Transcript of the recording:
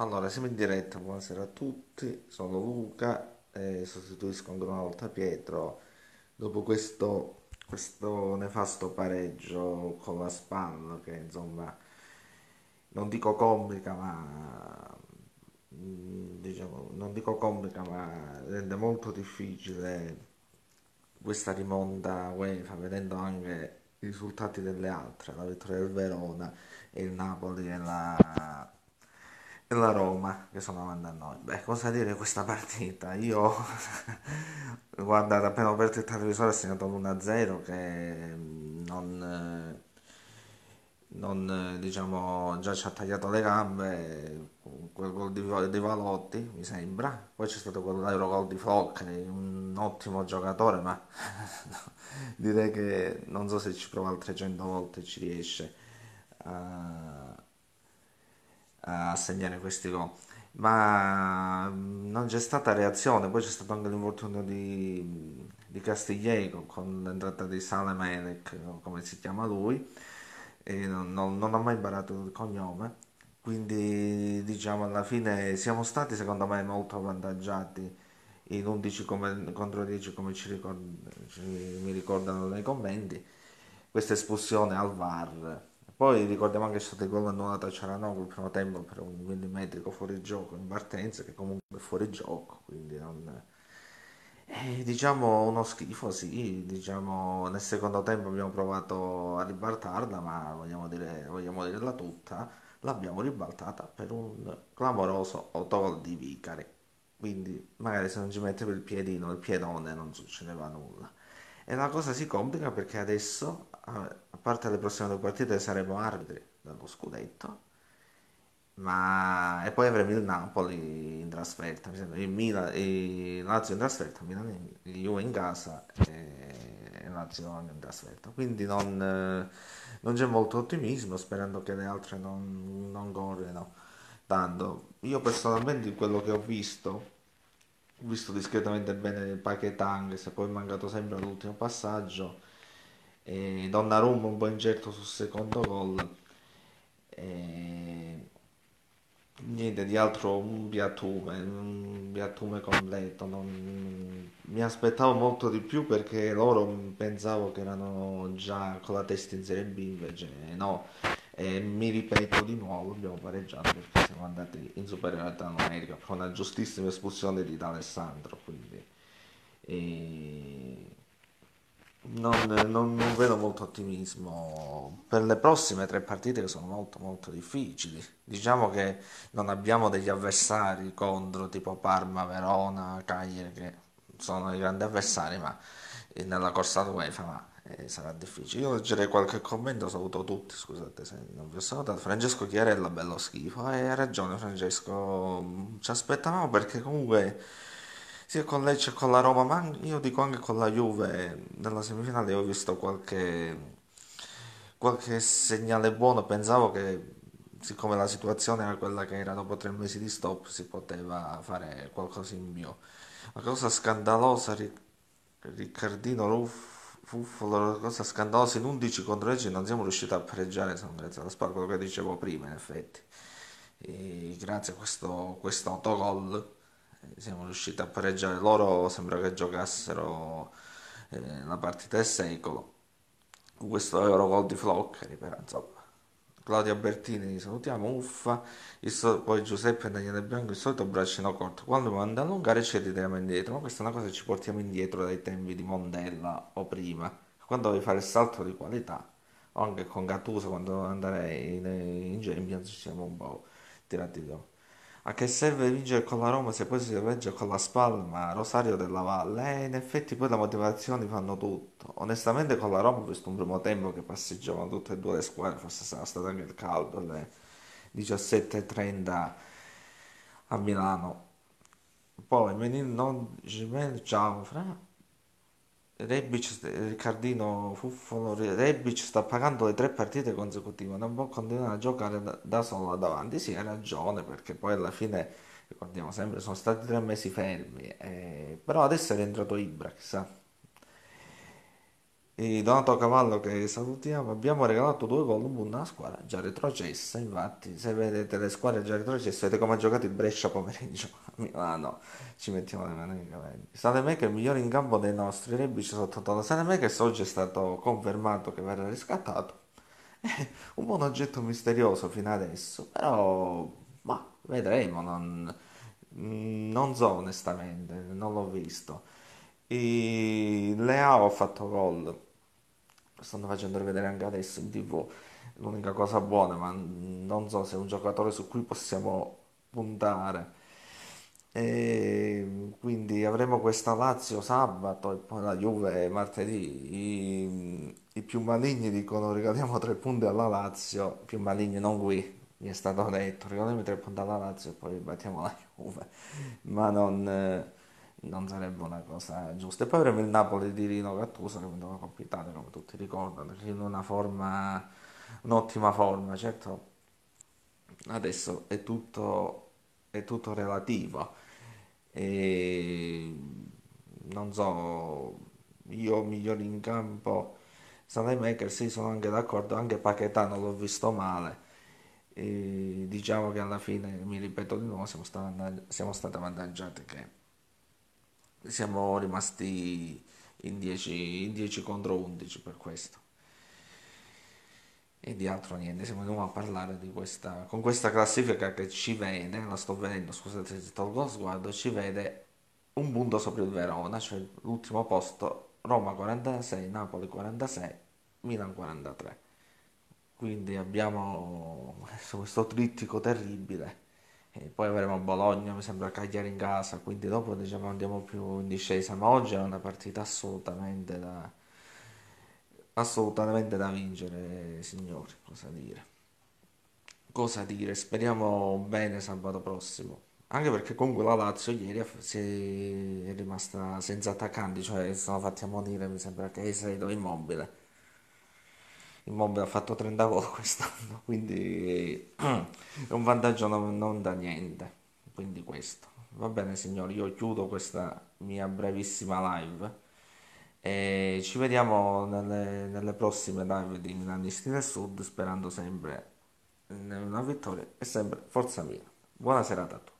Allora, siamo in diretta, buonasera a tutti, sono Luca e sostituisco ancora una volta Pietro. Dopo questo, questo nefasto pareggio con la spalla che insomma non dico complica ma mm, diciamo, non dico complica ma rende molto difficile questa rimonta UEFA vedendo anche i risultati delle altre, la vittoria del Verona e il Napoli e la la Roma che sono avanti a noi. Beh, cosa dire di questa partita? Io, guarda, appena ho aperto il televisore ho segnato l'1-0 che non, non, diciamo, già ci ha tagliato le gambe, quel gol di, di Valotti, mi sembra. Poi c'è stato quell'Eurogol di Flock, un ottimo giocatore, ma direi che non so se ci prova altre 100 volte ci riesce. a a segnare questi gol. Ma mm, non c'è stata reazione, poi c'è stato anche l'infortunio di, di Castiglieco con l'entrata di Salemelec, come si chiama lui, non, non, non ho mai imparato il cognome. Quindi diciamo alla fine siamo stati secondo me molto avvantaggiati in 11 come, contro 10 come ci ricord, ci, mi ricordano nei commenti. Questa espulsione al VAR poi ricordiamo anche che c'è stato il gol annullato a Cialanoglu il primo tempo per un millimetrico fuori gioco in partenza che comunque è fuori gioco, quindi non... Eh, diciamo uno schifo, sì, diciamo nel secondo tempo abbiamo provato a ribaltarla, ma vogliamo dire, vogliamo dirla tutta, l'abbiamo ribaltata per un clamoroso autogol di Vicari. Quindi magari se non ci mettevo il piedino, il piedone non succedeva nulla. E la cosa si complica perché adesso, a parte le prossime due partite, saremo arbitri dello scudetto, ma... e poi avremo il Napoli in trasferta, mi sembra, il, Milan, il Lazio in trasferta, Milan in, il Juve in casa e il Lazio in trasferta. Quindi non, non c'è molto ottimismo, sperando che le altre non, non corrano tanto. Io personalmente quello che ho visto visto discretamente bene il Paquetá anche se poi è mancato sempre l'ultimo passaggio. E Donnarumma un po' incerto sul secondo gol. E niente di altro un biatume un biatume completo. Non... mi aspettavo molto di più perché loro pensavo che erano già con la testa in Serie B invece no e mi ripeto di nuovo, abbiamo pareggiato perché siamo andati in superiorità numerica con una giustissima espulsione di D'Alessandro. Quindi e... non, non, non, vedo molto ottimismo per le prossime tre partite che sono molto molto difficili. Diciamo che non abbiamo degli avversari contro tipo Parma, Verona, Cagliari che sono i grandi avversari, ma nella corsa UEFA, ma eh, sarà difficile. Io leggerei qualche commento, saluto tutti, scusate se non vi ho salutato. Francesco Chiarella, bello schifo. Eh, hai ragione Francesco, ci aspettavamo perché comunque sia con Lecce che con la Roma, ma io dico anche con la Juve, nella semifinale ho visto qualche, qualche segnale buono, pensavo che siccome la situazione era quella che era dopo tre mesi di stop si poteva fare qualcosa in più. La cosa scandalosa, Riccardino Ruff Fuffolo, cosa scandalosa in 11 contro 10 non siamo riusciti a pareggiare sono grazie alla spalla, quello che dicevo prima in effetti. E grazie a questo, questo autogol eh, siamo riusciti a pareggiare. Loro sembra che giocassero eh, la partita del secolo. Questo Eurogol di Floccari, però insomma Claudia Bertini salutiamo, uffa, so- poi Giuseppe e Daniele Bianco, il solito braccino corto, quando manda allungare ci ritiriamo indietro, ma questa è una cosa che ci portiamo indietro dai tempi di Mondella o prima, quando devi fare il salto di qualità, o anche con Gattuso quando andare in, in Champions ci siamo un po' tirati dopo. A che serve vincere con la Roma se poi si regge con la Spalma, Rosario della Valle? Eh, in effetti poi le motivazioni fanno tutto. Onestamente con la Roma ho visto un primo tempo che passeggiavano tutte e due le squadre, forse sarà stato anche il caldo alle 17.30 a Milano. Poi non ciao Fra. Rebic, Riccardino Fuffolo, Rebic sta pagando le tre partite consecutive, non può continuare a giocare da, solo davanti. Sì, ha ragione, perché poi alla fine, ricordiamo sempre, sono stati tre mesi fermi, eh, però adesso è rientrato Ibra, chissà. E Donato Cavallo che salutiamo, abbiamo regalato due gol, un punto alla squadra già retrocessa, infatti se vedete le squadre già retrocesse, vedete come ha giocato il Brescia pomeriggio a Milano, ci mettiamo le mani nei capelli. Salemaker è il migliore in campo dei nostri, rebici sottotono. Salemaker oggi è stato confermato che verrà riscattato, un buon oggetto misterioso fino adesso, però ma, vedremo, non, non so onestamente, non l'ho visto. E Leao ha fatto gol stanno facendo rivedere anche adesso in TV. L'unica cosa buona, ma non so se è un giocatore su cui possiamo puntare. E quindi avremo questa Lazio sabato e poi la Juve martedì. I, i più maligni dicono regaliamo tre punti alla Lazio, più maligni non qui, mi è stato detto, regaliamo tre punti alla Lazio e poi battiamo la Juve, ma non... Non sarebbe una cosa giusta. E poi avremo il Napoli di Rino Gattuso che è venuto capitale, come tutti ricordano, in una forma, un'ottima forma, certo adesso è tutto, è tutto relativo. E non so, io migliore in campo, Maker sì, sono anche d'accordo, anche Paquetà non l'ho visto male. E diciamo che alla fine, mi ripeto di nuovo, siamo stati, siamo stati avvantaggiati che siamo rimasti in 10, in 10 contro 11 per questo. E di altro niente, siamo nuovo a parlare di questa, con questa classifica che ci vede, la sto vedendo, scusate se tolgo lo sguardo, ci vede un punto sopra il Verona, cioè l'ultimo posto, Roma 46, Napoli 46, Milan 43. Quindi abbiamo questo trittico terribile e poi avremo Bologna, mi sembra Cagliari in casa, quindi dopo diciamo andiamo più in discesa, ma oggi è una partita assolutamente da, assolutamente da vincere, signori, cosa dire. Cosa dire, speriamo bene sabato prossimo. Anche perché comunque la Lazio ieri è rimasta senza attaccanti, cioè sono fatti ammonire, mi sembra che è Seido immobile. Immobile ha fatto 30 gol quest'anno, quindi è un vantaggio non, non da niente. Quindi questo. Va bene signori, io chiudo questa mia brevissima live e ci vediamo nelle, nelle prossime live di Milanisti del Sud, sperando sempre una vittoria e sempre forza mia. Buona serata a tutti.